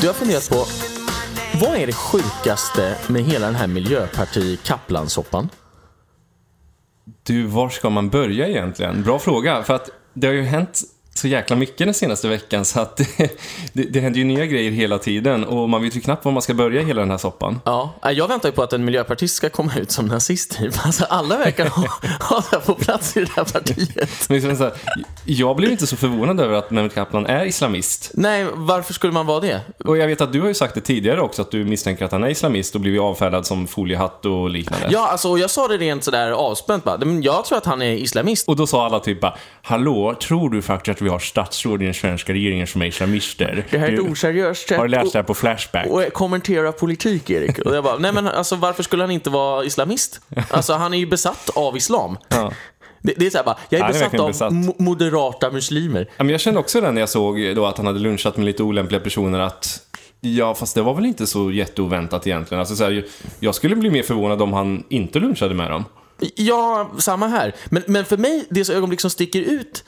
Du har funderat på, vad är det sjukaste med hela den här Miljöparti Kaplan-soppan? Du, var ska man börja egentligen? Bra fråga, för att det har ju hänt så jäkla mycket den senaste veckan så att det, det, det händer ju nya grejer hela tiden och man vet ju knappt var man ska börja hela den här soppan. Ja, jag väntar ju på att en miljöpartist ska komma ut som nazist typ. Alltså alla verkar ha, ha det på plats i det här partiet. Men så här, jag blev inte så förvånad över att Mehmet Kaplan är islamist. Nej, varför skulle man vara det? Och jag vet att du har ju sagt det tidigare också, att du misstänker att han är islamist och blivit avfärdad som foliehatt och liknande. Ja, alltså jag sa det rent sådär avspänt bara. Men jag tror att han är islamist. Och då sa alla typ bara, hallå, tror du faktiskt att vi har statsråd i den svenska regeringen som är islamister? Det här är ett oseriöst sätt Har du läst det här på Flashback? och kommentera politik, Erik. Och jag bara, nej men alltså varför skulle han inte vara islamist? Alltså han är ju besatt av islam. Ja. Det, det är såhär bara, jag är är besatt verkligen av besatt. mo- moderata muslimer. Ja, men jag kände också det när jag såg då att han hade lunchat med lite olämpliga personer att Ja, fast det var väl inte så jätteoväntat egentligen. Alltså, så här, jag skulle bli mer förvånad om han inte lunchade med dem. Ja, samma här. Men, men för mig, det ögonblick som sticker ut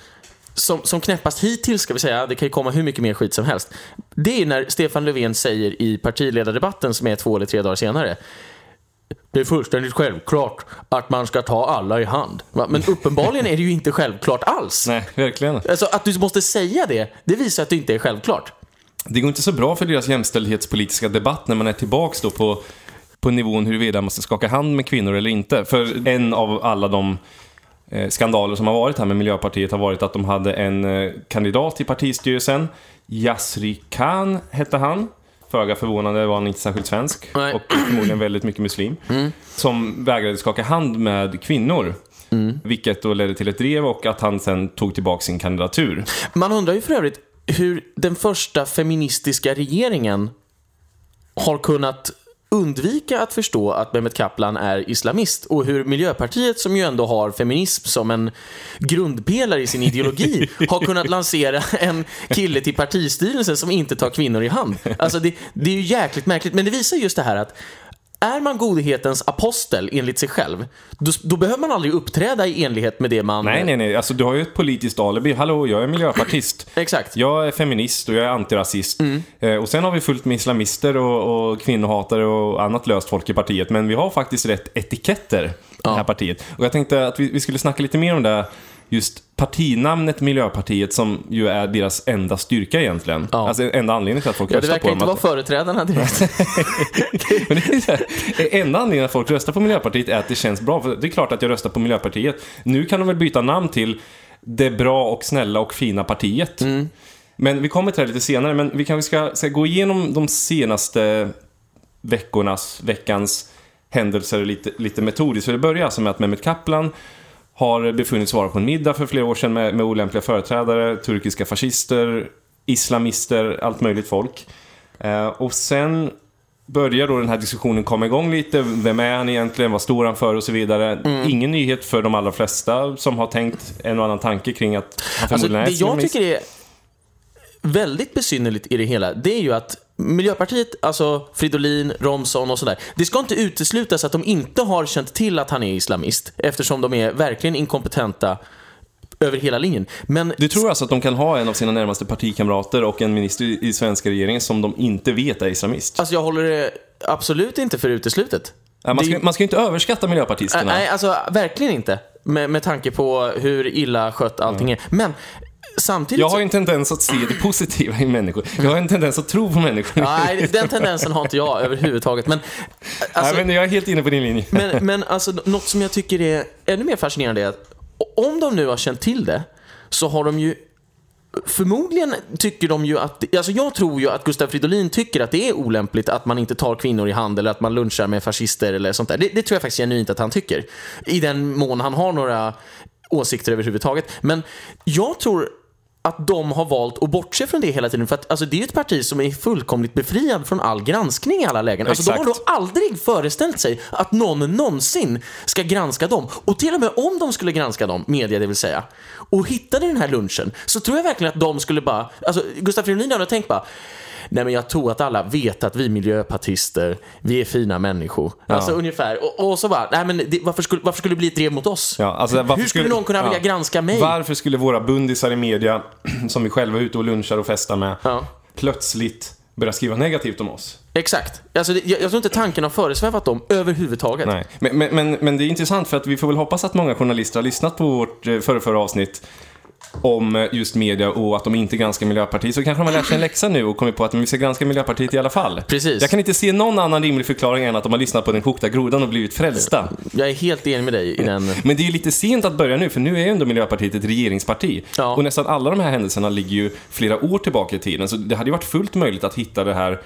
som, som knäppast hittills, ska vi säga, det kan ju komma hur mycket mer skit som helst. Det är när Stefan Löfven säger i partiledardebatten som är två eller tre dagar senare. Det är fullständigt självklart att man ska ta alla i hand. Men uppenbarligen är det ju inte självklart alls. Nej, verkligen. Alltså att du måste säga det, det visar att det inte är självklart. Det går inte så bra för deras jämställdhetspolitiska debatt när man är tillbaks då på, på nivån huruvida man ska skaka hand med kvinnor eller inte. För en av alla de skandaler som har varit här med Miljöpartiet har varit att de hade en eh, kandidat i partistyrelsen. Yasri Khan hette han. Föga förvånande var han inte särskilt svensk. Nej. Och förmodligen väldigt mycket muslim. Som vägrade skaka hand med kvinnor. Vilket då ledde till ett drev och att han sen tog tillbaka sin kandidatur. Man undrar ju för övrigt hur den första feministiska regeringen har kunnat undvika att förstå att Mehmet Kaplan är islamist och hur Miljöpartiet, som ju ändå har feminism som en grundpelare i sin ideologi, har kunnat lansera en kille till partistyrelsen som inte tar kvinnor i hand. Alltså det, det är ju jäkligt märkligt, men det visar just det här att är man godhetens apostel enligt sig själv, då, då behöver man aldrig uppträda i enlighet med det man... Nej, nej, nej. Alltså, du har ju ett politiskt alibi. Hallå, jag är miljöpartist. Exakt. Jag är feminist och jag är antirasist. Eh, och sen har vi fullt med islamister och, och kvinnohatare och annat löst folk i partiet. Men vi har faktiskt rätt etiketter i det här partiet. Och jag tänkte att vi, vi skulle snacka lite mer om det. Just partinamnet Miljöpartiet som ju är deras enda styrka egentligen. Ja. Alltså enda anledningen till att folk Ja, det röstar på verkar dem. inte vara företrädarna direkt. men det är enda anledningen att folk röstar på Miljöpartiet är att det känns bra. För det är klart att jag röstar på Miljöpartiet. Nu kan de väl byta namn till det bra och snälla och fina partiet. Men vi kommer till det lite senare. Men vi kanske ska, ska gå igenom de senaste veckornas, veckans händelser lite, lite metodiskt. För det börjar alltså med att Mehmet Kaplan har befunnits vara på en middag för flera år sedan med, med olämpliga företrädare, turkiska fascister, islamister, allt möjligt folk. Eh, och sen börjar då den här diskussionen komma igång lite. Vem är han egentligen? Vad står han för? Och så vidare. Mm. Ingen nyhet för de allra flesta som har tänkt en och annan tanke kring att han Alltså, förmodligen det är jag islamist. tycker är väldigt besynnerligt i det hela, det är ju att Miljöpartiet, alltså Fridolin, Romson och sådär, det ska inte uteslutas att de inte har känt till att han är islamist, eftersom de är verkligen inkompetenta över hela linjen. Men Du tror alltså att de kan ha en av sina närmaste partikamrater och en minister i svenska regeringen som de inte vet är islamist? alltså, jag håller det absolut inte för uteslutet. Ja, man, det är ska, ju- man ska ju inte överskatta miljöpartisterna. Nej, alltså verkligen inte. Med, med tanke på hur illa skött allting är. Men samtidigt Jag har ju en tendens att se det positiva i människor. Jag har en tendens att tro på människor. Nej, den tendensen har inte jag överhuvudtaget. Men, alltså, Nej, men jag är helt inne på din linje. men, men alltså, något som jag tycker är ännu mer fascinerande är att om de nu har känt till det så har de ju Förmodligen tycker de ju att, alltså jag tror ju att Gustav Fridolin tycker att det är olämpligt att man inte tar kvinnor i hand eller att man lunchar med fascister eller sånt där. Det, det tror jag faktiskt genuint att han tycker. I den mån han har några åsikter överhuvudtaget. Men jag tror att de har valt att bortse från det hela tiden. För att alltså, det är ju ett parti som är fullkomligt befriad från all granskning i alla lägen. Alltså, de har då aldrig föreställt sig att någon någonsin ska granska dem. Och till och med om de skulle granska dem, media det vill säga, och hittade den här lunchen, så tror jag verkligen att de skulle bara, alltså Gustaf Fridolin hade tänkt bara, Nej men jag tror att alla vet att vi miljöpartister, vi är fina människor. Alltså ungefär. Och, och så bara, nej men det, varför, skulle, varför skulle det bli ett drev mot oss? Ja, alltså, Hur skulle någon kunna vilja granska mig? Varför skulle våra bundisar i media, som vi själva är ute och lunchar och festar med, Ja. plötsligt börja skriva negativt om oss? Exakt. Alltså, det, jag, jag tror inte tanken har föresvävat dem överhuvudtaget. Nej, men, men, men, men det är intressant för att vi får väl hoppas att många journalister har lyssnat på vårt eh, förra, förra avsnitt om eh, just media och att de inte granskar Miljöpartiet. Så kanske de har lärt sig en läxa nu och kommit på att de ska granska Miljöpartiet i alla fall. Precis. Jag kan inte se någon annan rimlig förklaring än att de har lyssnat på den kokta grodan och blivit frälsta. Jag är helt enig med dig i den. Men det är ju lite sent att börja nu, för nu är ju ändå Miljöpartiet ett regeringsparti. Ja. Och nästan alla de här händelserna ligger ju flera år tillbaka i tiden, så det hade ju varit fullt möjligt att hitta det här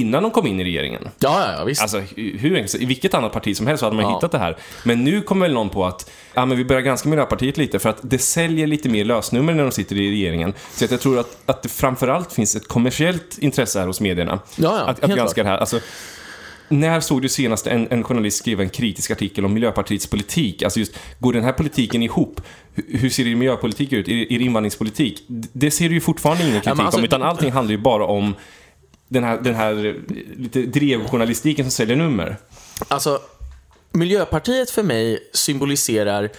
innan de kom in i regeringen. Ja, ja, ja visst. Alltså, hur enkelt, i vilket annat parti som helst så hade man Ja. hittat det här. Men nu kommer väl någon på att, ja men vi börjar granska Miljöpartiet lite för att det säljer lite mer lösnummer när de sitter i regeringen. Så att jag tror att, att det framförallt finns ett kommersiellt intresse här hos medierna. Ja, ja, att, att granska det här. Alltså, när såg du senast en, en journalist skriva en kritisk artikel om Miljöpartiets politik? Alltså just, går den här politiken ihop? Hur, hur ser er miljöpolitik ut? Er, er invandringspolitik? Det ser du ju fortfarande ingen kritik men alltså- om, utan allting handlar ju bara om den här, den här eh, lite drevjournalistiken som säljer nummer. Alltså, Miljöpartiet för mig symboliserar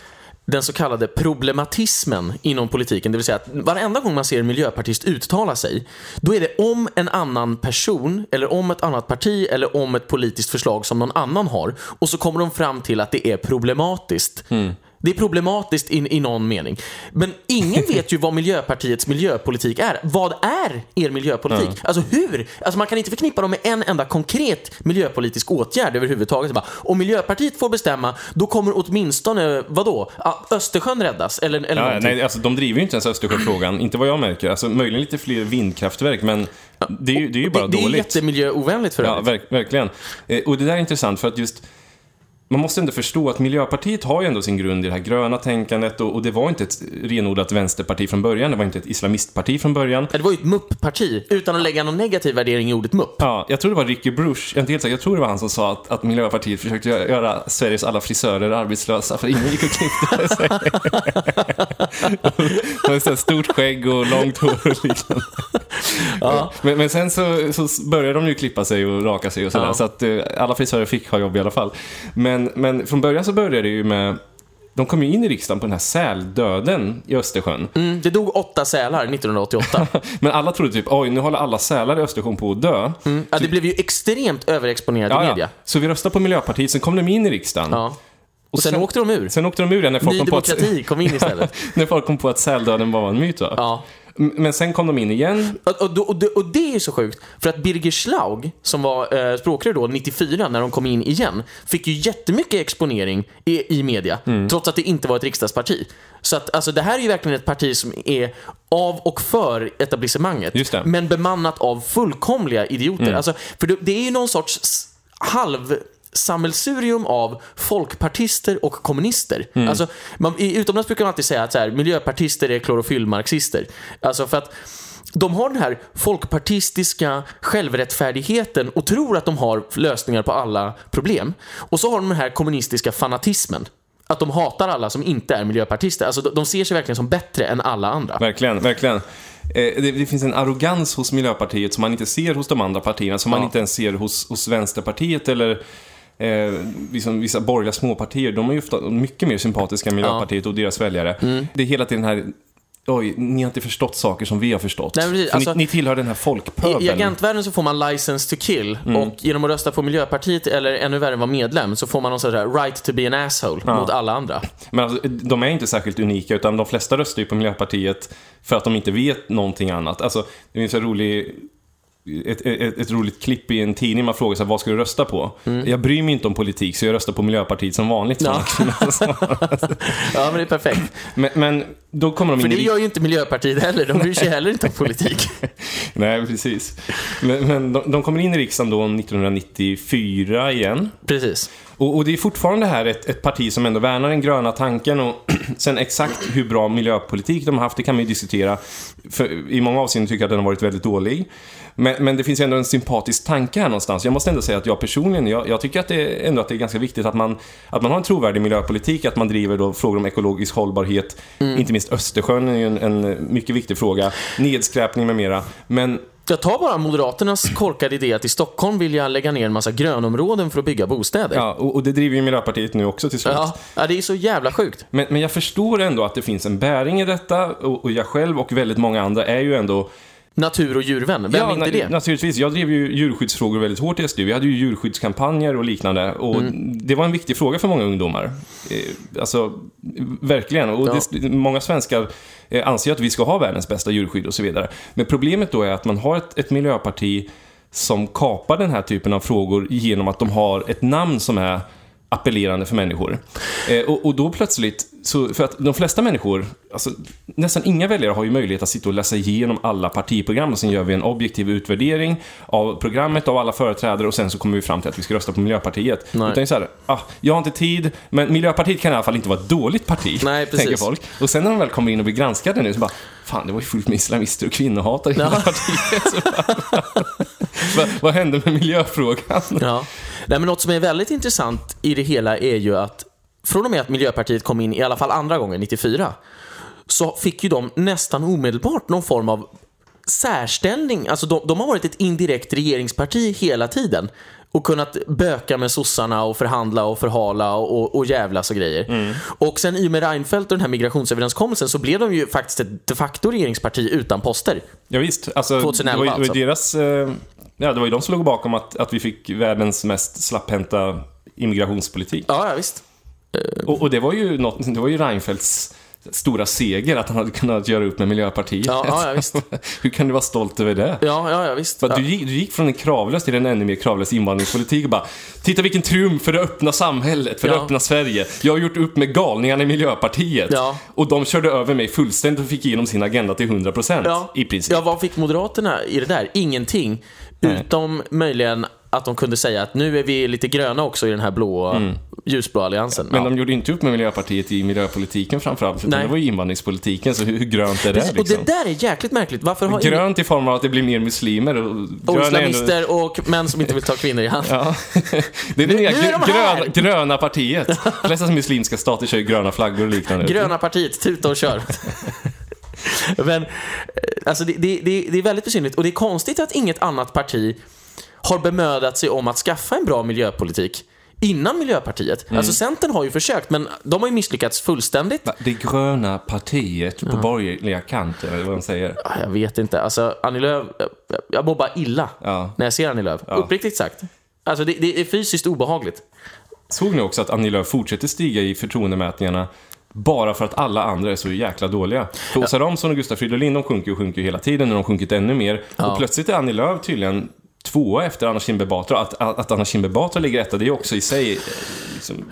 den så kallade problematismen inom politiken. Det vill säga att varenda gång man ser en miljöpartist uttala sig, då är det om en annan person, eller om ett annat parti, eller om ett politiskt förslag som någon annan har. Och så kommer de fram till att det är problematiskt. Det är problematiskt i, i någon mening. Men ingen vet ju vad Miljöpartiets miljöpolitik är. Vad är er miljöpolitik? Alltså hur? Alltså man kan inte förknippa dem med en enda konkret miljöpolitisk åtgärd överhuvudtaget. Bara, om Miljöpartiet får bestämma, då kommer åtminstone, vadå, Ja, Östersjön räddas? Eller, eller Ja, någonting. nej, alltså, de driver ju inte ens Östersjöfrågan, inte vad jag märker. Alltså, möjligen lite fler vindkraftverk, men det är ju, det är ju bara det, det är dåligt. jättemiljöovänligt för Ja, övrigt. verk, verkligen. Eh, och det där är intressant för att just man måste ändå förstå att Miljöpartiet har ju ändå sin grund i det här gröna tänkandet och, och det var inte ett renodlat vänsterparti från början, det var inte ett islamistparti från början. Det var ju ett mupp-parti, utan att lägga någon negativ värdering i ordet mupp. Ja, jag tror det var Ricky Bruch, jag är inte helt säker, jag tror det var han som sa att, att Miljöpartiet försökte gö- göra Sveriges alla frisörer arbetslösa för ingen gick och klippte sig. De här stort skägg och långt hår och liknande. Ja. Men, men sen så, så började de ju klippa sig och raka sig och sådär, Ja. så att eh, alla frisörer fick ha jobb i alla fall. Men, men från början så började det ju med de kom ju in i riksdagen på den här säldöden i Östersjön. Mm, det dog åtta sälar 1988. Men alla trodde typ, oj, nu håller alla sälar i Östersjön på att dö. Ja, det blev ju extremt överexponerat i media. Så vi röstade på Miljöpartiet, sen kom de in i riksdagen. Ja. Och sen, åkte de ur. Sen åkte de ur den när folk, Ny kom på, att, kom in istället. när folk kom på att säldöden var en myt va? Ja. Men sen kom de in igen. Och, och, och, och det är ju så sjukt, för att Birger Schlaug, som var eh, språkrör då, 94, när de kom in igen, fick ju jättemycket exponering i, i media, Mm. trots att det inte var ett riksdagsparti. Så att, alltså, det här är ju verkligen ett parti som är av och för etablissemanget, men bemannat av fullkomliga idioter. Mm. Alltså, för det, det är ju någon sorts halv sammelsurium av folkpartister och kommunister. Mm. Alltså, man, utomlands brukar man alltid säga att så här, miljöpartister är klorofyllmarxister. Alltså för att de har den här folkpartistiska självrättfärdigheten och tror att de har lösningar på alla problem. Och så har de den här kommunistiska fanatismen. Att de hatar alla som inte är miljöpartister. Alltså de, ser sig verkligen som bättre än alla andra. Verkligen, verkligen. Eh, Det, finns en arrogans hos Miljöpartiet som man inte ser hos de andra partierna, som man Ja. inte ens ser hos, hos Vänsterpartiet eller eh, liksom vissa borgerliga småpartier. De är ju ofta mycket mer sympatiska än Miljöpartiet och deras väljare. Mm. Det är hela tiden här Oj, ni har inte förstått saker som vi har förstått. Nej, precis. Alltså- ni, ni tillhör den här I, I folkpöbeln. agentvärlden så får man license to kill och genom att rösta på Miljöpartiet eller ännu värre vara medlem så får man någon sån här right to be an asshole mot alla andra. Men alltså, de är inte särskilt unika, utan de flesta röstar ju på Miljöpartiet för att de inte vet någonting annat. Alltså, det finns en rolig... Ett, ett, ett roligt klipp i en tidning, man frågar sig vad ska du rösta på? Jag bryr mig inte om politik, så jag röstar på Miljöpartiet som vanligt. Ja. Ja, men det är perfekt. Men, men då kommer de För in det i... gör ju inte Miljöpartiet heller. De bryr sig heller inte om politik. Nej, precis. Men, men de, de kommer in i riksdagen då 1994 igen. Precis. Och, och det är fortfarande här ett, ett parti som ändå värnar den gröna tanken och sen exakt hur bra miljöpolitik de har haft, det kan man ju diskutera. För I många avseenden tycker jag att den har varit väldigt dålig. Men, men det finns ändå en sympatisk tanke här någonstans. Jag måste ändå säga att jag personligen, jag, jag tycker att det är, ändå att det är ganska viktigt att man, att man har en trovärdig miljöpolitik, att man driver då frågor om ekologisk hållbarhet. Inte minst Östersjön är ju en, en mycket viktig fråga. Nedskräpning med mera. Men Jag tar bara Moderaternas korkade idé att i Stockholm vill jag lägga ner en massa grönområden för att bygga bostäder. Ja, och, och det driver ju Miljöpartiet nu också till slut. Ja, ja, det är så jävla sjukt. Men, men jag förstår ändå att det finns en bäring i detta och, och jag själv och väldigt många andra är ju ändå... Natur och djurvän, vem ja, är inte det? Naturligtvis. Jag drev ju djurskyddsfrågor väldigt hårt i SDU. Vi hade ju djurskyddskampanjer och liknande och Mm. det var en viktig fråga för många ungdomar. Eh, alltså, verkligen. Och Ja. det, många svenskar eh, anser att vi ska ha världens bästa djurskydd och så vidare. Men problemet då är att man har ett, ett miljöparti som kapar den här typen av frågor genom att de har ett namn som är appellerande för människor. Eh, och, och då plötsligt, så, för att de flesta människor, alltså, nästan inga väljare har ju möjlighet att sitta och läsa igenom alla partiprogram och sen gör vi en objektiv utvärdering av programmet, av alla företrädare och sen så kommer vi fram till att vi ska rösta på Miljöpartiet. Nej. Utan så här, ah, jag har inte tid, men Miljöpartiet kan i alla fall inte vara ett dåligt parti, Nej, precis. tänker folk. Och sen när de väl kommer in och blir granskade nu så bara, fan det var ju fullt med islamister och kvinnohatare i Ja. Miljöpartiet. Så bara, vad, vad hände med miljöfrågan? Ja. Nej, men något som är väldigt intressant i det hela är ju att från och med att Miljöpartiet kom in, i alla fall andra gången, 94, så fick ju de nästan omedelbart någon form av särställning. Alltså de, de har varit ett indirekt regeringsparti hela tiden och kunnat böka med sossarna och förhandla och förhala och, och jävlas och grejer. Och sen i och med Reinfeldt och den här migrationsöverenskommelsen så blev de ju faktiskt ett de facto regeringsparti utan poster. Ja, visst. Alltså, 2011 det var, ju- det var alltså. deras... eh, Ja, det var ju de som låg bakom att, att vi fick världens mest slapphänta immigrationspolitik. Ja, ja visst. Och, och det var ju något, det var ju Reinfeldts stora seger att han hade kunnat göra upp med Miljöpartiet. Ja, ja, visst. Hur kan du vara stolt över det? Ja, ja, ja visst. Ja. du, gick, du gick från en kravlös till en ännu mer kravlös invandringspolitik och bara Titta vilken triumf för det öppna samhället, för det Ja. öppna Sverige. Jag har gjort upp med galningarna i Miljöpartiet. Ja. Och de körde över mig fullständigt och fick igenom sin agenda till 100% Ja. i princip. Ja, vad fick Moderaterna i det där? Ingenting. Nej. Utom möjligen att de kunde säga att nu är vi lite gröna också i den här blå, ljusblå alliansen. Mm. Men Ja. de gjorde inte upp med Miljöpartiet i miljöpolitiken framförallt, utan Nej. det var ju invandringspolitiken, så hur, hur grönt är det Precis, liksom? Och det där är jäkligt märkligt. Varför har Grönt i form av att det blir mer muslimer och, och grön är ändå- islamister och män som inte vill ta kvinnor i hand? Ja. Det är det nya nu är de grö- här! gröna, partiet. De flesta muslimska stater kör ju gröna flaggor och liknande. Gröna partiet, tuta och kör. Men eh, alltså det, det, det, det är väldigt besynnerligt och det är konstigt att inget annat parti har bemödat sig om att skaffa en bra miljöpolitik innan Miljöpartiet. Mm. Alltså Centern har ju försökt men de har ju misslyckats fullständigt. Det gröna partiet på borgerliga kanten, eller vad de säger. Jag vet inte. Alltså, Annie Lööf, jag- jag- mår bara illa Ja. när jag ser Annie Lööf. Uppriktigt sagt. Alltså, det, det är fysiskt obehagligt. Såg ni också att Annie Lööf fortsätter stiga i förtroendemätningarna bara för att alla andra är så jäkla dåliga. För Åsa Romson och Gustaf Fridolin, de sjunker och sjunker hela tiden, och de har sjunkit ännu mer. Ja. Och plötsligt är Annie Lööf tydligen tvåa efter Anna Kinberg Batra. Att, att, att Anna Kinberg Batra ligger etta, det är också i sig eh, liksom,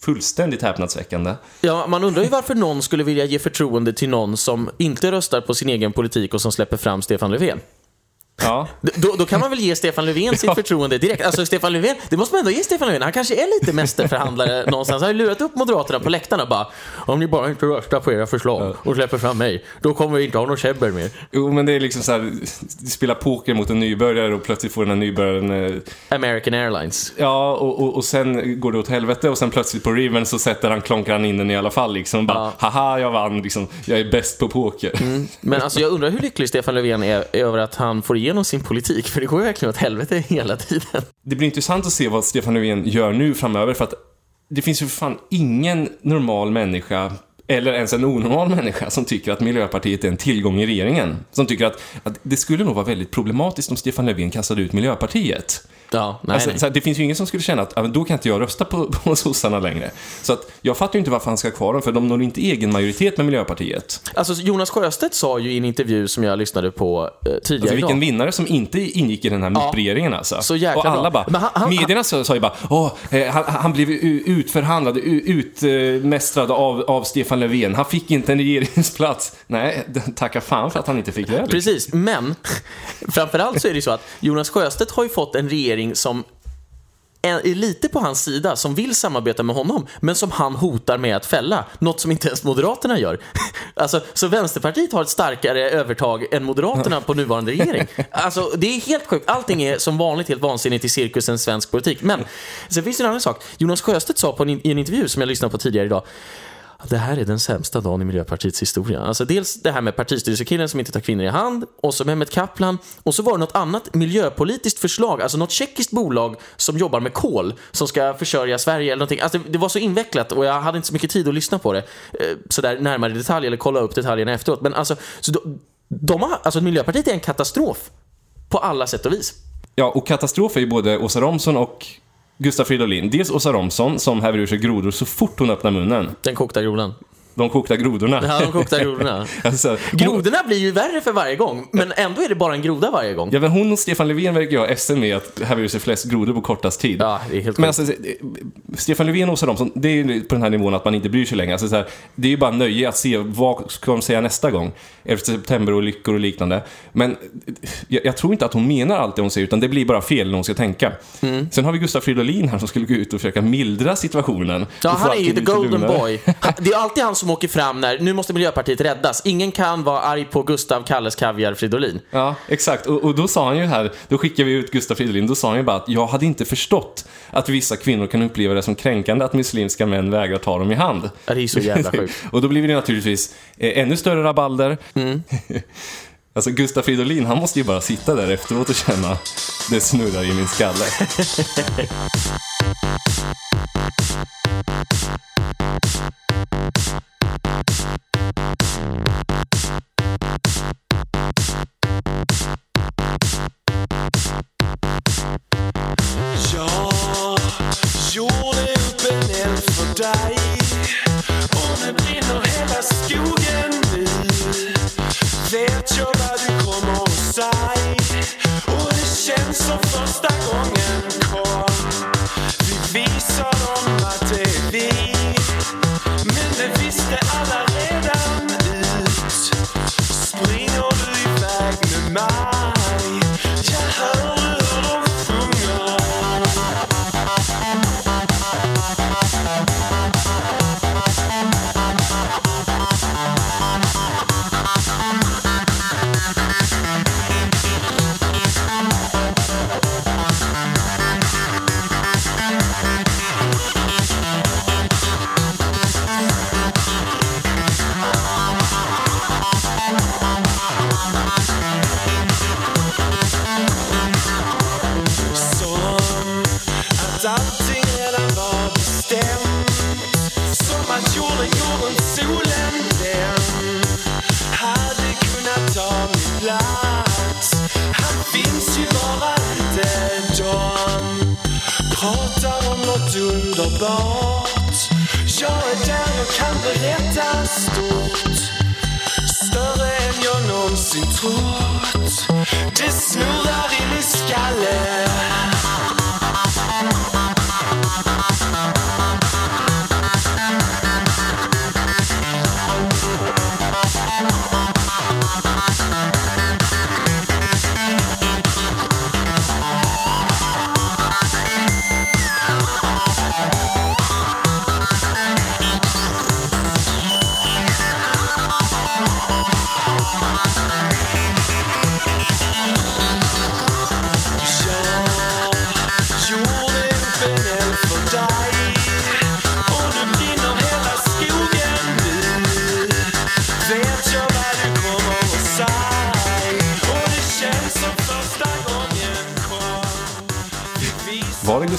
fullständigt häpnadsväckande. Ja, man undrar ju varför någon skulle vilja ge förtroende till någon som inte röstar på sin egen politik och som släpper fram Stefan Löfven. Ja, Då, då kan man väl ge Stefan Löfven sitt förtroende direkt. Alltså Stefan Löfven, det måste man ändå ge Stefan Löfven. Han kanske är lite mästerförhandlare någonstans. Han har ju lurat upp Moderaterna på läktarna och bara Om ni bara inte röstar på era förslag och släpper fram mig, då kommer vi inte ha någon käbbel mer. jo men det är liksom så här, du spelar poker mot en nybörjare och plötsligt får den här nybörjaren eh, American Airlines. Ja, och, och, och sen går det åt helvete och sen plötsligt på Riven så sätter han, klonkar han in den i alla fall liksom. Bara, Ja. haha, jag vann, liksom. Jag är bäst på poker. Men alltså jag undrar hur lycklig Stefan Löfven är över att han får igenom sin politik, för det går ju verkligen åt helvete hela tiden. Det blir intressant att se vad Stefan Löfven gör nu framöver för att det finns ju för fan ingen normal människa eller ens en onormal människa som tycker att Miljöpartiet är en tillgång i regeringen. Som tycker att, att det skulle nog vara väldigt problematiskt om Stefan Löfven kastade ut Miljöpartiet. Ja, nej, Alltså, nej. här, det finns ju ingen som skulle känna att ah, då kan inte jag rösta på, på sossarna längre. Så att jag fattar ju inte varför han ska ha kvar dem, för de når inte egen majoritet med Miljöpartiet. Alltså Jonas Sjöstedt sa ju i en intervju som jag lyssnade på eh, tidigare Alltså vilken idag. vinnare som inte ingick i den här Ja. MIP-regeringen alltså. Så jäkla Och alla bra. bara, Men han- han- medierna sa, sa ju bara, eh, han, han blev utförhandlad, utmästrad av, av Stefan Stefan Löfven, han fick inte en regeringsplats. Nej, tacka fan för att han inte fick det. Precis, men framförallt så är det ju så att Jonas Sjöstedt har ju fått en regering som är lite på hans sida, som vill samarbeta med honom, men som han hotar med att fälla. Något som inte ens Moderaterna gör. Alltså, så Vänsterpartiet har ett starkare övertag än Moderaterna på nuvarande regering. Alltså, det är helt sjukt. Allting är som vanligt helt vansinnigt i cirkusen svensk politik. Men sen finns det en annan sak. Jonas Sjöstedt sa på en, i en intervju som jag lyssnade på tidigare idag, det här är den sämsta dagen i Miljöpartiets historia. Alltså dels det här med partistyrelsekillen som inte tar kvinnor i hand, och så Mehmet Kaplan, och så var det något annat miljöpolitiskt förslag, alltså något tjeckiskt bolag som jobbar med kol, som ska försörja Sverige eller någonting. Alltså det, det var så invecklat och jag hade inte så mycket tid att lyssna på det eh, sådär närmare i detalj eller kolla upp detaljerna efteråt. Men alltså, så de, de har, alltså Miljöpartiet är en katastrof på alla sätt och vis. Ja, och katastrof är ju både Åsa Romson och Gustaf Fridolin. Dels Åsa Romson som häver ur sig grodor så fort hon öppnar munnen. Den kokta grodan. De kokta grodorna. Ja, de kokta grodorna. alltså, Grodorna blir ju värre för varje gång, men ändå är det bara en groda varje gång. ja, men hon och Stefan Löfven verkar ju ha SM med att häva ur sig flest grodor på kortast tid. Ja, det är helt Men alltså, Stefan Löfven och Åsa Romson, det är ju på den här nivån att man inte bryr sig längre. Alltså, så här, det är ju bara nöje att se vad ska de säga nästa gång. Efter september och lyckor och liknande. Men jag, jag tror inte att hon menar allt det hon säger, utan det blir bara fel när hon ska tänka. Mm. Sen har vi Gustaf Fridolin här som skulle gå ut och försöka mildra situationen. Ja, han är ju the golden boy. Det är alltid han som åker fram när, nu måste Miljöpartiet räddas. Ingen kan vara arg på Gustav Kalles Kaviar Fridolin. Ja, exakt. Och, och då sa han ju här, då skickade vi ut Gustaf Fridolin, då sa han ju bara att jag hade inte förstått att vissa kvinnor kan uppleva det som kränkande att muslimska män vägrar ta dem i hand. Ja, det är så jävla sjukt. och då blir det naturligtvis eh, ännu större rabalder. Mm. alltså Gustaf Fridolin, han måste ju bara sitta där efteråt och känna det snurrar i min skalle. Jag gjorde upp en eld för dig och nu brinner hela skogen nu Vet jag vad du kommer att säga och det känns som första gången kom Vi visar något underbart. Jag är där och kan berätta stort. Större än jag någonsin trott. Det snurrar i min skalle.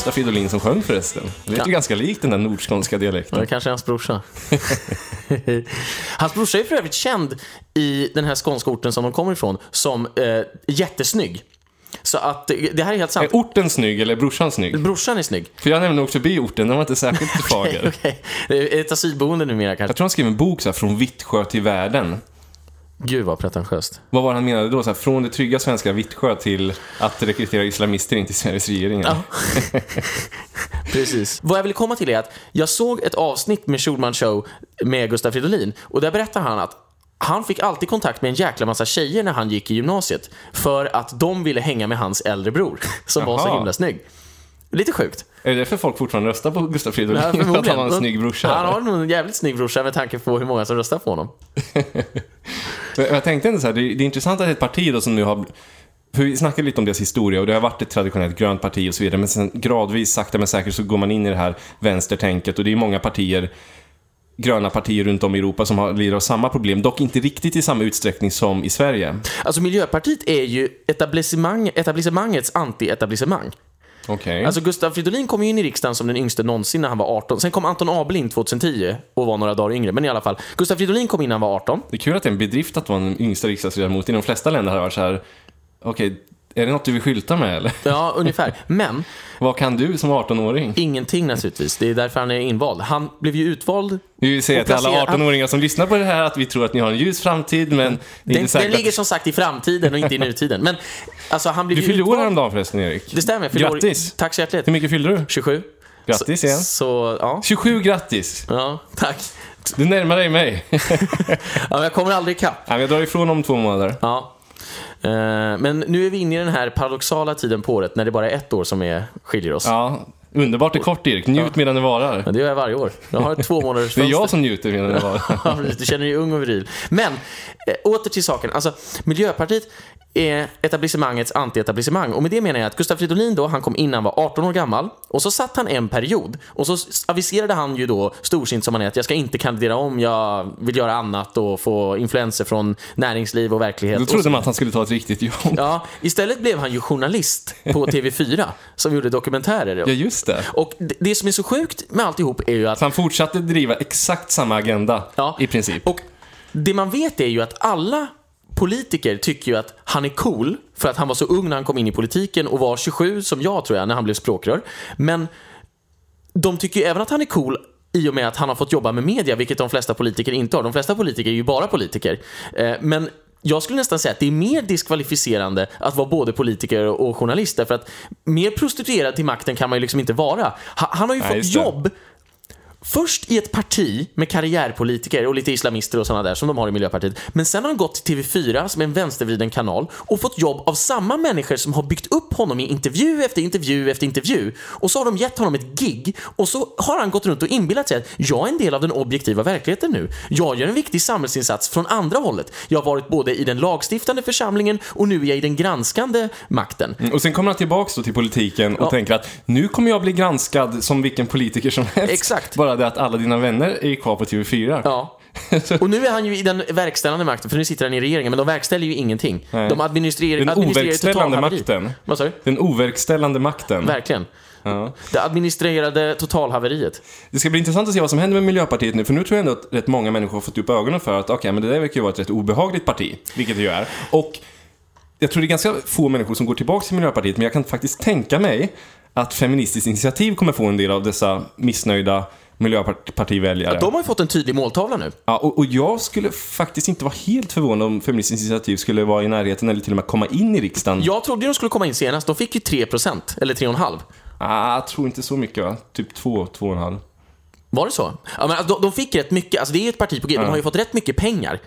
Gustaf Fridolin som sjöng förresten? Det ju Ja. ganska likt den där nordskånska Ja, dialekten. det kanske är hans brorsa. hans brorsa är för övrigt känd i den här skånska orten som de kommer ifrån som eh, jättesnygg. Så att det här är helt sant. Är orten snygg eller är brorsan snygg? Brorsan är snygg. För jag har nämligen åkt förbi orten, den var inte särskilt fager. Det är ett asylboende numera kanske. Jag tror han skrev en bok så här, från Vittsjö till världen. Gud vad pretentiöst. Vad var det han menade då? Så här, från det trygga svenska Vittsjö till att rekrytera islamister in till Sveriges regering? Ja. Precis. Vad jag vill komma till är att jag såg ett avsnitt med Schulman Show med Gustaf Fridolin och där berättar han att han fick alltid kontakt med en jäkla massa tjejer när han gick i gymnasiet för att de ville hänga med hans äldre bror som var så himla snygg. Lite sjukt. Är det därför folk fortfarande röstar på Gustaf Fridolin? Ja, För att han har en snygg brorsa? Han har nog en jävligt snygg brorsa med tanke på hur många som röstar på honom. Jag tänkte ändå så här, det är, det är intressant att ett parti då som nu har för vi snackade lite om deras historia och det har varit ett traditionellt grönt parti och så vidare men sen gradvis, sakta men säkert så går man in i det här vänstertänket och det är många partier gröna partier runt om i Europa som har lider av samma problem, dock inte riktigt i samma utsträckning som i Sverige. Alltså Miljöpartiet är ju etablissemang, etablissemangets anti-etablissemang. Okej. Alltså Gustaf Fridolin kom ju in i riksdagen som den yngste någonsin när han var 18. Sen kom Anton Abel in 2010 och var några dagar yngre. Men i alla fall, Gustaf Fridolin kom in när han var 18. Det är kul att det är en bedrift att vara den yngsta riksdagsledamot. I de flesta länder har det varit så här, okej, är det något du vill skylta med eller? Ja, ungefär. Men Vad kan du som 18-åring? ingenting naturligtvis. Det är därför han är invald. Han blev ju utvald. Vi vill säga till alla placera- 18-åringar som lyssnar på det här att vi tror att ni har en ljus framtid, men det Den, den ligger som sagt i framtiden och inte i nutiden. Men alltså han blev Du fyllde år häromdagen förresten, Erik. Det stämmer. fyllde år- Grattis! Tack så hjärtligt. Hur mycket fyllde du? 27. Grattis igen. Så, ja. 27 grattis! Ja, tack. Du närmar dig mig. Ja, jag kommer aldrig ikapp. Men jag drar ifrån om två månader. Ja. Eh, Men nu är vi inne i den här paradoxala tiden på året när det bara är ett år som är, skiljer oss. Ja, underbart är kort Erik. Njut medan det varar. Men det gör jag varje år. Jag har två månaders Det är jag som njuter medan det varar. Ja. Du känner dig ung och viril. Men, eh, åter till saken. Alltså, Miljöpartiet är etablissemangets anti-etablissemang. Och med det menar jag att Gustaf Fridolin då, han kom in när han var 18 år gammal. Och så satt han en period. Och så aviserade han ju då, storsint som han är, att jag ska inte kandidera om, jag vill göra annat och få influenser från näringsliv och verklighet. Då trodde man att han skulle ta ett riktigt jobb. Ja, istället blev han ju journalist på TV4 som gjorde dokumentärer. Ja, just det. Och det, det som är så sjukt med alltihop är ju att Så han fortsatte driva exakt samma agenda, Ja. i princip. Och det man vet är ju att alla politiker tycker ju att han är cool för att han var så ung när han kom in i politiken och var 27 som jag tror jag när han blev språkrör. Men de tycker ju även att han är cool i och med att han har fått jobba med media, vilket de flesta politiker inte har. De flesta politiker är ju bara politiker. Eh, Men jag skulle nästan säga att det är mer diskvalificerande att vara både politiker och journalist, därför att mer prostituerad till makten kan man ju liksom inte vara. Ha- Han har ju Nej, fått jobb Först i ett parti med karriärpolitiker och lite islamister och sådana där som de har i Miljöpartiet. Men sen har han gått till TV4 som är en vänstervriden kanal och fått jobb av samma människor som har byggt upp honom i intervju efter intervju efter intervju. Och så har de gett honom ett gig och så har han gått runt och inbillat sig att jag är en del av den objektiva verkligheten nu. Jag gör en viktig samhällsinsats från andra hållet. Jag har varit både i den lagstiftande församlingen och nu är jag i den granskande makten. Mm, Och sen kommer han tillbaks då till politiken och Ja. tänker att nu kommer jag bli granskad som vilken politiker som helst. Exakt. Bara det att alla dina vänner är kvar på TV4. Ja. Och nu är han ju i den verkställande makten, för nu sitter han i regeringen, men de verkställer ju ingenting. Nej. De administrerar, Den administrerar makten. Vad sa du? Den overkställande makten. Verkligen. Ja. Det administrerade totalhaveriet. Det ska bli intressant att se vad som händer med Miljöpartiet nu, för nu tror jag ändå att rätt många människor har fått upp ögonen för att okej, men det där verkar ju vara ett rätt obehagligt parti, vilket det ju är. Och jag tror det är ganska få människor som går tillbaka till Miljöpartiet, men jag kan faktiskt tänka mig att Feministiskt initiativ kommer få en del av dessa missnöjda miljöpartiväljare. De har ju fått en tydlig måltavla nu. Ja, och, och jag skulle faktiskt inte vara helt förvånad om Feministiskt initiativ skulle vara i närheten eller till och med komma in i riksdagen. Jag trodde de skulle komma in senast. De fick ju 3%, eller 3,5. Ah, jag tror inte så mycket va? Typ två, två och en halv. Var det så? Ja, men alltså, de, de fick rätt mycket, alltså det är ju ett parti på G, de har ju fått rätt mycket pengar.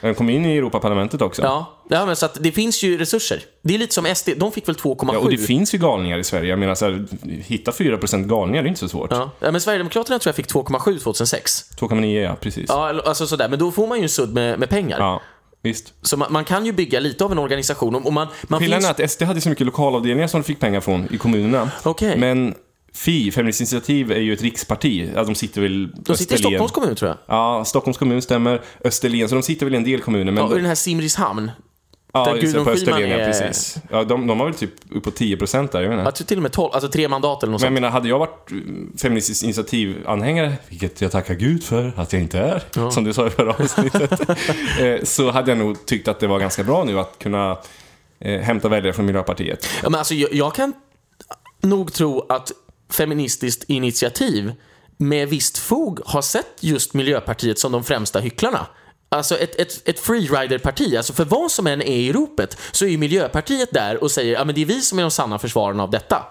Den kom in i Europaparlamentet också. Ja, ja men så att det finns ju resurser. Det är lite som SD, de fick väl 2,7. Ja, och det finns ju galningar i Sverige. Jag menar, så här, hitta 4% galningar det är inte så svårt. Ja. ja, men Sverigedemokraterna tror jag fick 2,7 2006. 2,9 ja, precis. Ja, alltså sådär. Men då får man ju en sudd med, med pengar. Ja, visst. Så man, man kan ju bygga lite av en organisation. Och man, man Skillnaden finns... är att SD hade så mycket lokalavdelningar som de fick pengar från i kommunerna. Okej. Men Fi, Feministiskt initiativ, är ju ett riksparti. Ja, de sitter väl De sitter i Stockholms kommun tror jag. Ja, Stockholms kommun stämmer. Österlen, så de sitter väl i en del kommuner. Men Ja, och den här Simrishamn. ja, där Gudrun på Österlen, ja, är- precis. Ja, de, de har väl typ uppåt 10% där, jag inte. Jag tror till och med 12, alltså tre mandat eller något Men jag menar, hade jag varit mm, Feministiskt initiativ-anhängare, vilket jag tackar Gud för att jag inte är, som du sa i förra avsnittet, eh, så hade jag nog tyckt att det var ganska bra nu att kunna eh, hämta väljare från Miljöpartiet. Ja, men alltså, jag, jag kan nog tro att Feministiskt initiativ med visst fog har sett just Miljöpartiet som de främsta hycklarna Alltså ett, ett, ett freerider-parti, alltså för vad som än är i ropet så är ju Miljöpartiet där och säger att ja, det är vi som är de sanna försvararna av detta.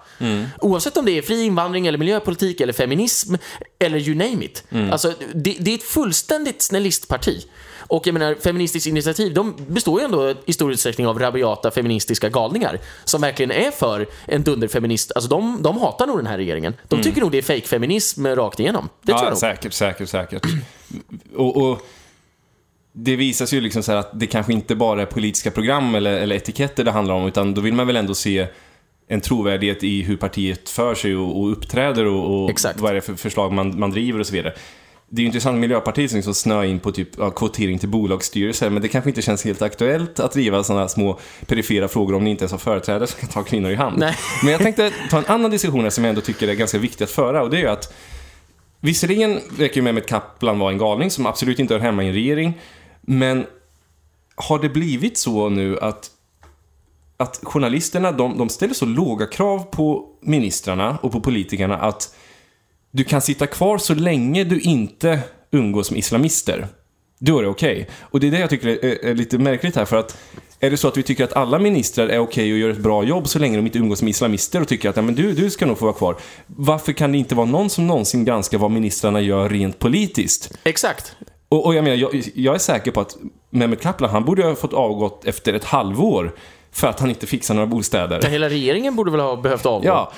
Oavsett om det är fri invandring eller miljöpolitik eller feminism eller you name it. Alltså, det, det är ett fullständigt snällistparti. Och jag menar, Feministiskt initiativ, de består ju ändå i stor utsträckning av rabiata feministiska galningar som verkligen är för en dunderfeminist. Alltså de, de hatar nog den här regeringen. De tycker nog det är fake-feminism rakt igenom. Det tror jag ja, nog. säkert, säkert, säkert. och, och det visar sig ju liksom så här att det kanske inte bara är politiska program eller, eller etiketter det handlar om, utan då vill man väl ändå se en trovärdighet i hur partiet för sig och, och uppträder och, och vad är det för förslag man, man driver och så vidare. Det är ju intressant, Miljöpartiet som liksom snöar in på typ ja, kvotering till bolagsstyrelser, men det kanske inte känns helt aktuellt att driva sådana små perifera frågor om ni inte ens har företrädare som kan ta kvinnor i hand. Nej. Men jag tänkte ta en annan diskussion här som jag ändå tycker är ganska viktig att föra och det är ju att Visserligen verkar ju Mehmet Kaplan vara en galning som absolut inte hör hemma i en regering, men har det blivit så nu att, att journalisterna de, de ställer så låga krav på ministrarna och på politikerna att du kan sitta kvar så länge du inte umgås med islamister. Då är det okej. Och det är det jag tycker är, är lite märkligt här för att är det så att vi tycker att alla ministrar är okej och gör ett bra jobb så länge de inte umgås med islamister och tycker att ja, men du, du ska nog få vara kvar. Varför kan det inte vara någon som någonsin granskar vad ministrarna gör rent politiskt? Exakt. Och, och jag menar, jag, jag är säker på att Mehmet Kaplan, han borde ha fått avgått efter ett halvår för att han inte fixar några bostäder. Ja, hela regeringen borde väl ha behövt avgå? Ja,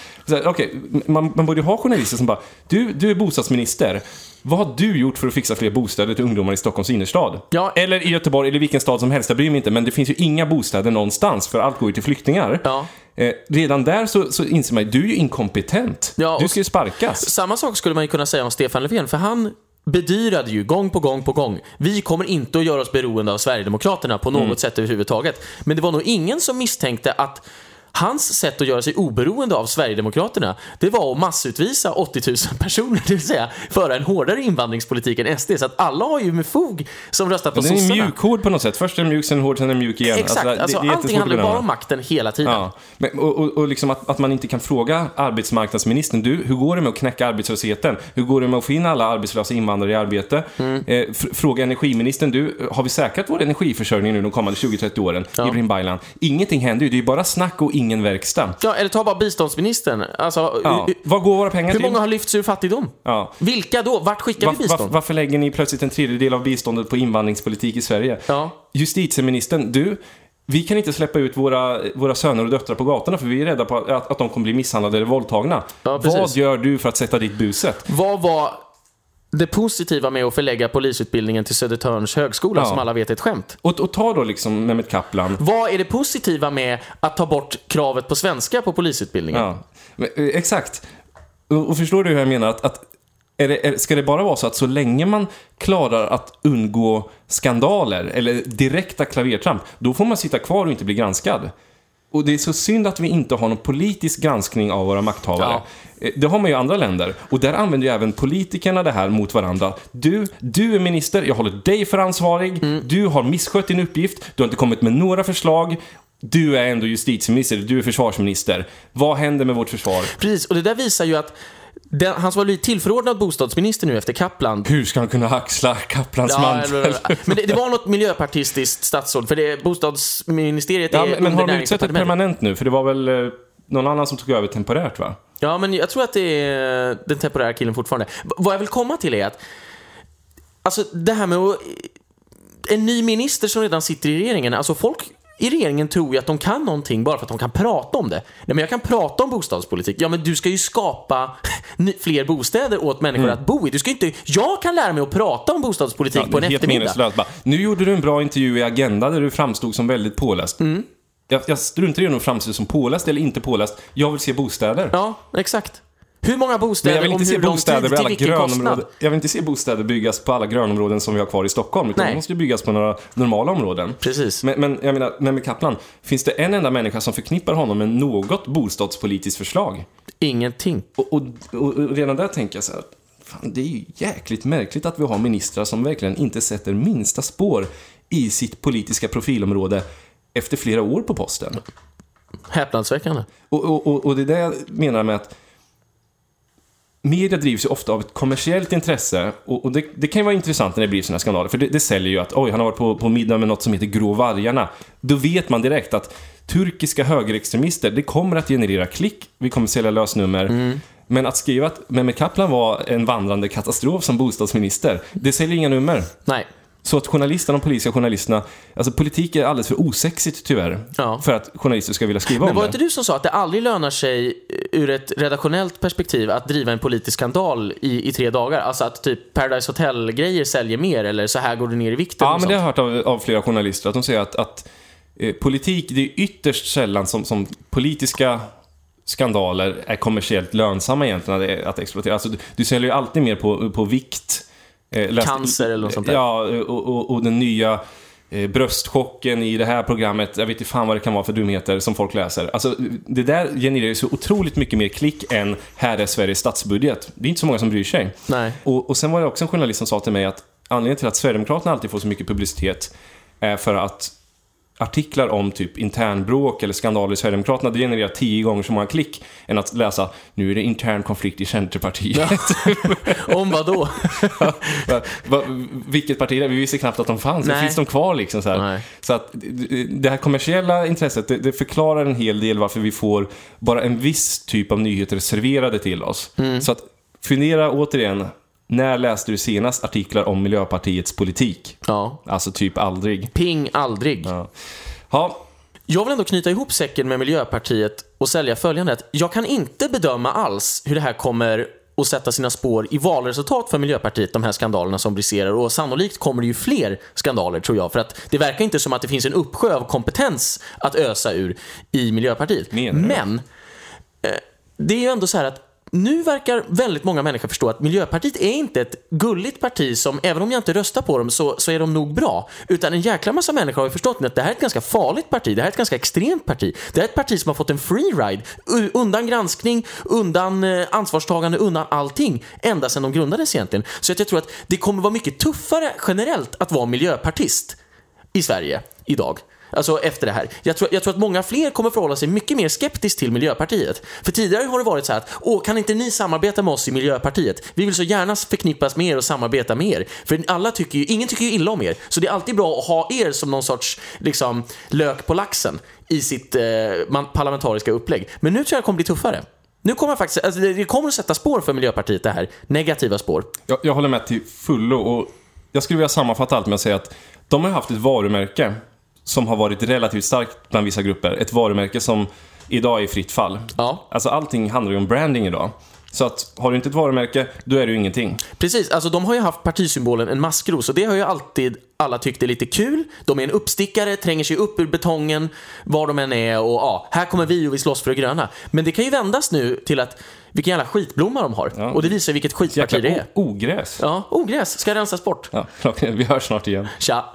okej, man, man borde ju ha journalister som bara, du, du är bostadsminister. Vad har du gjort för att fixa fler bostäder till ungdomar i Stockholms innerstad? Ja. Eller i Göteborg, eller vilken stad som helst, jag bryr mig inte. Men det finns ju inga bostäder någonstans, för allt går ju till flyktingar. Ja. Eh, redan där så, så inser man ju, du är ju inkompetent. Ja, du ska ju sparkas. Samma sak skulle man ju kunna säga om Stefan Löfven, för han bedyrade ju gång på gång på gång, vi kommer inte att göra oss beroende av Sverigedemokraterna på något Mm. sätt överhuvudtaget. Men det var nog ingen som misstänkte att Hans sätt att göra sig oberoende av Sverigedemokraterna, det var att massutvisa 80 000 personer, det vill säga föra en hårdare invandringspolitik än SD. Så att alla har ju med fog som röstat på Det är en sossarna. mjukhård på något sätt. Först är den mjuk, sen hård, sen är den mjuk igen. Exakt, det- alltså, det är allting handlar bara om makten hela tiden. Ja, men, och, och, och liksom att, att man inte kan fråga arbetsmarknadsministern, du, hur går det med att knäcka arbetslösheten? Hur går det med att få in alla arbetslösa invandrare i arbete? Mm. Eh, fr- fråga energiministern, du, har vi säkrat vår energiförsörjning nu de kommande 20-30 åren? Ibrahim Baylan. Ingenting händer ju, det är bara snack och ingen verkstad. Ja, eller ta bara biståndsministern. Alltså, Ja. hur, Vad går våra pengar hur till? många har lyfts ur fattigdom? Ja. Vilka då? Vart skickar Var, vi bistånd? var, varför lägger ni plötsligt en tredjedel av biståndet på invandringspolitik i Sverige? Ja. Justitieministern, du, vi kan inte släppa ut våra, våra söner och döttrar på gatorna för vi är rädda på att, att de kommer bli misshandlade eller våldtagna. Ja. Vad gör du för att sätta dit buset? Vad var det positiva med att förlägga polisutbildningen till Södertörns högskola, Ja. som alla vet är ett skämt? Och, och ta då liksom Mehmet Kaplan. Vad är det positiva med att ta bort kravet på svenska på polisutbildningen? Ja, men, eh, exakt. Och, och förstår du hur jag menar? Att, att är det, är, ska det bara vara så att så länge man klarar att undgå skandaler eller direkta klavertramp, då får man sitta kvar och inte bli granskad. Och det är så synd att vi inte har någon politisk granskning av våra makthavare. Ja. Eh, Det har man ju i andra länder. Och där använder ju även politikerna det här mot varandra. Du, du är minister, jag håller dig för ansvarig. Mm. Du har misskött din uppgift, du har inte kommit med några förslag. Du är ändå justitieminister, du är försvarsminister. Vad händer med vårt försvar? Precis, och det där visar ju att den, han som blivit tillförordnad bostadsminister nu efter Kaplan Hur ska han kunna axla Kaplans Ja, mantel? men det, det var något miljöpartistiskt statsråd, för det, bostadsministeriet är Ja, men, men har de utsett ett permanent nu? För det var väl eh, någon annan som tog över temporärt, va? Ja, men jag tror att det är den temporära killen fortfarande. Vad jag vill komma till är att, alltså det här med att, en ny minister som redan sitter i regeringen, alltså folk i regeringen tror ju att de kan någonting bara för att de kan prata om det. Nej, men jag kan prata om bostadspolitik. Ja, men du ska ju skapa fler bostäder åt människor att bo i. Du ska inte, jag kan lära mig att prata om bostadspolitik på en helt eftermiddag. Bara, nu gjorde du en bra intervju i Agenda där du framstod som väldigt påläst. Mm. Jag, jag struntar i om du framstår som påläst eller inte påläst. Jag vill se bostäder. Ja, exakt. Hur många Men bostäder jag vill inte se bostäder vid alla grönområden. Jag vill inte se bostäder byggas på alla grönområden som vi har kvar i Stockholm. Utan Nej. de måste ju byggas på några normala områden. Precis. Men, men jag menar, Mehmet Kaplan, finns det en enda människa som förknippar honom med något bostadspolitiskt förslag? Ingenting. Och, och, och, och redan där tänker jag så här, fan, det är ju jäkligt märkligt att vi har ministrar som verkligen inte sätter minsta spår i sitt politiska profilområde efter flera år på posten. Häpnadsväckande. Och, och, och, och det är det jag menar med att media drivs ju ofta av ett kommersiellt intresse och, och det, det kan ju vara intressant när det blir sådana skandaler för det, det säljer ju att oj, han har varit på, på middag med något som heter Grå vargarna. Då vet man direkt att turkiska högerextremister, det kommer att generera klick, vi kommer sälja lösnummer. Men att skriva att Mehmet Kaplan var en vandrande katastrof som bostadsminister, det säljer inga nummer. Nej. Så att journalisterna, de politiska journalisterna, alltså politik är alldeles för osexigt tyvärr. Ja. För att journalister ska vilja skriva Men om var det. inte du som sa att det aldrig lönar sig eh, ur ett redaktionellt perspektiv att driva en politisk skandal i, i tre dagar? Alltså att typ Paradise Hotel-grejer säljer mer eller så här går du ner i vikten Ja, men det har jag hört av, av flera journalister, att de säger att, att eh, politik, det är ytterst sällan som, som politiska skandaler är kommersiellt lönsamma egentligen att, att exploatera. Alltså, du, du säljer ju alltid mer på, på vikt. Eh, läste- Cancer eller något sånt där. Ja, och, och, och den nya eh, bröstchocken i det här programmet, jag vet inte fan vad det kan vara för dumheter som folk läser. Alltså, det där genererar ju så otroligt mycket mer klick än här är Sveriges statsbudget. Det är inte så många som bryr sig. Nej. Och, och sen var det också en journalist som sa till mig att anledningen till att Sverigedemokraterna alltid får så mycket publicitet är för att artiklar om typ internbråk eller skandaler i Sverigedemokraterna, det genererar tio gånger så många klick än att läsa nu är det intern konflikt i Centerpartiet. Om vad då? Va, va, vilket parti det är? Vi visste knappt att de fanns. Nej. Finns de kvar liksom? Så, här. Så att det här kommersiella intresset, det, det förklarar en hel del varför vi får bara en viss typ av nyheter serverade till oss. Mm. Så att fundera återigen, när läste du senast artiklar om Miljöpartiets politik? Ja. Alltså typ aldrig. Ping aldrig. Ja. Ja, Jag vill ändå knyta ihop säcken med Miljöpartiet och sälja följande. Att jag kan inte bedöma alls hur det här kommer att sätta sina spår i valresultat för Miljöpartiet, de här skandalerna som briserar. Och sannolikt kommer det ju fler skandaler, tror jag. För att det verkar inte som att det finns en uppsjö av kompetens att ösa ur i Miljöpartiet. Du? Men eh, det är ju ändå så här att nu verkar väldigt många människor förstå att Miljöpartiet är inte ett gulligt parti som, även om jag inte röstar på dem, så, så är de nog bra. Utan en jäkla massa människor har ju förstått att det här är ett ganska farligt parti. Det här är ett ganska extremt parti. Det här är ett parti som har fått en free ride. Undan granskning, undan eh, ansvarstagande, undan allting. Ända sedan de grundades egentligen. Så att jag tror att det kommer vara mycket tuffare generellt att vara miljöpartist i Sverige idag. Alltså efter det här. Jag tror, jag tror att många fler kommer förhålla sig mycket mer skeptiskt till Miljöpartiet. För tidigare har det varit så här att, åh, kan inte ni samarbeta med oss i Miljöpartiet? Vi vill så gärna förknippas med er och samarbeta med er. För alla tycker ju, ingen tycker ju illa om er. Så det är alltid bra att ha er som någon sorts, liksom, lök på laxen i sitt eh, parlamentariska upplägg. Men nu tror jag det kommer bli tuffare. Nu kommer jag faktiskt, alltså det det kommer att sätta spår för Miljöpartiet det här. Negativa spår. jag, jag håller med till fullo och jag skulle vilja sammanfatta allt med att säga att de har haft ett varumärke som har varit relativt starkt bland vissa grupper. Ett varumärke som idag är i fritt fall. Ja. Alltså allting handlar ju om branding idag. Så att har du inte ett varumärke, då är du ingenting. Precis, alltså de har ju haft partisymbolen en maskros och det har ju alltid alla tyckt är lite kul. De är en uppstickare, tränger sig upp ur betongen var de än är och ja, här kommer vi och vi slåss för det gröna. Men det kan ju vändas nu till att vilken jävla skitblomma de har. Ja. Och det visar vilket skitparti det Jäkla är. o- ogräs. Ja, ogräs ska rensas bort. Ja, vi hörs snart igen. Tja.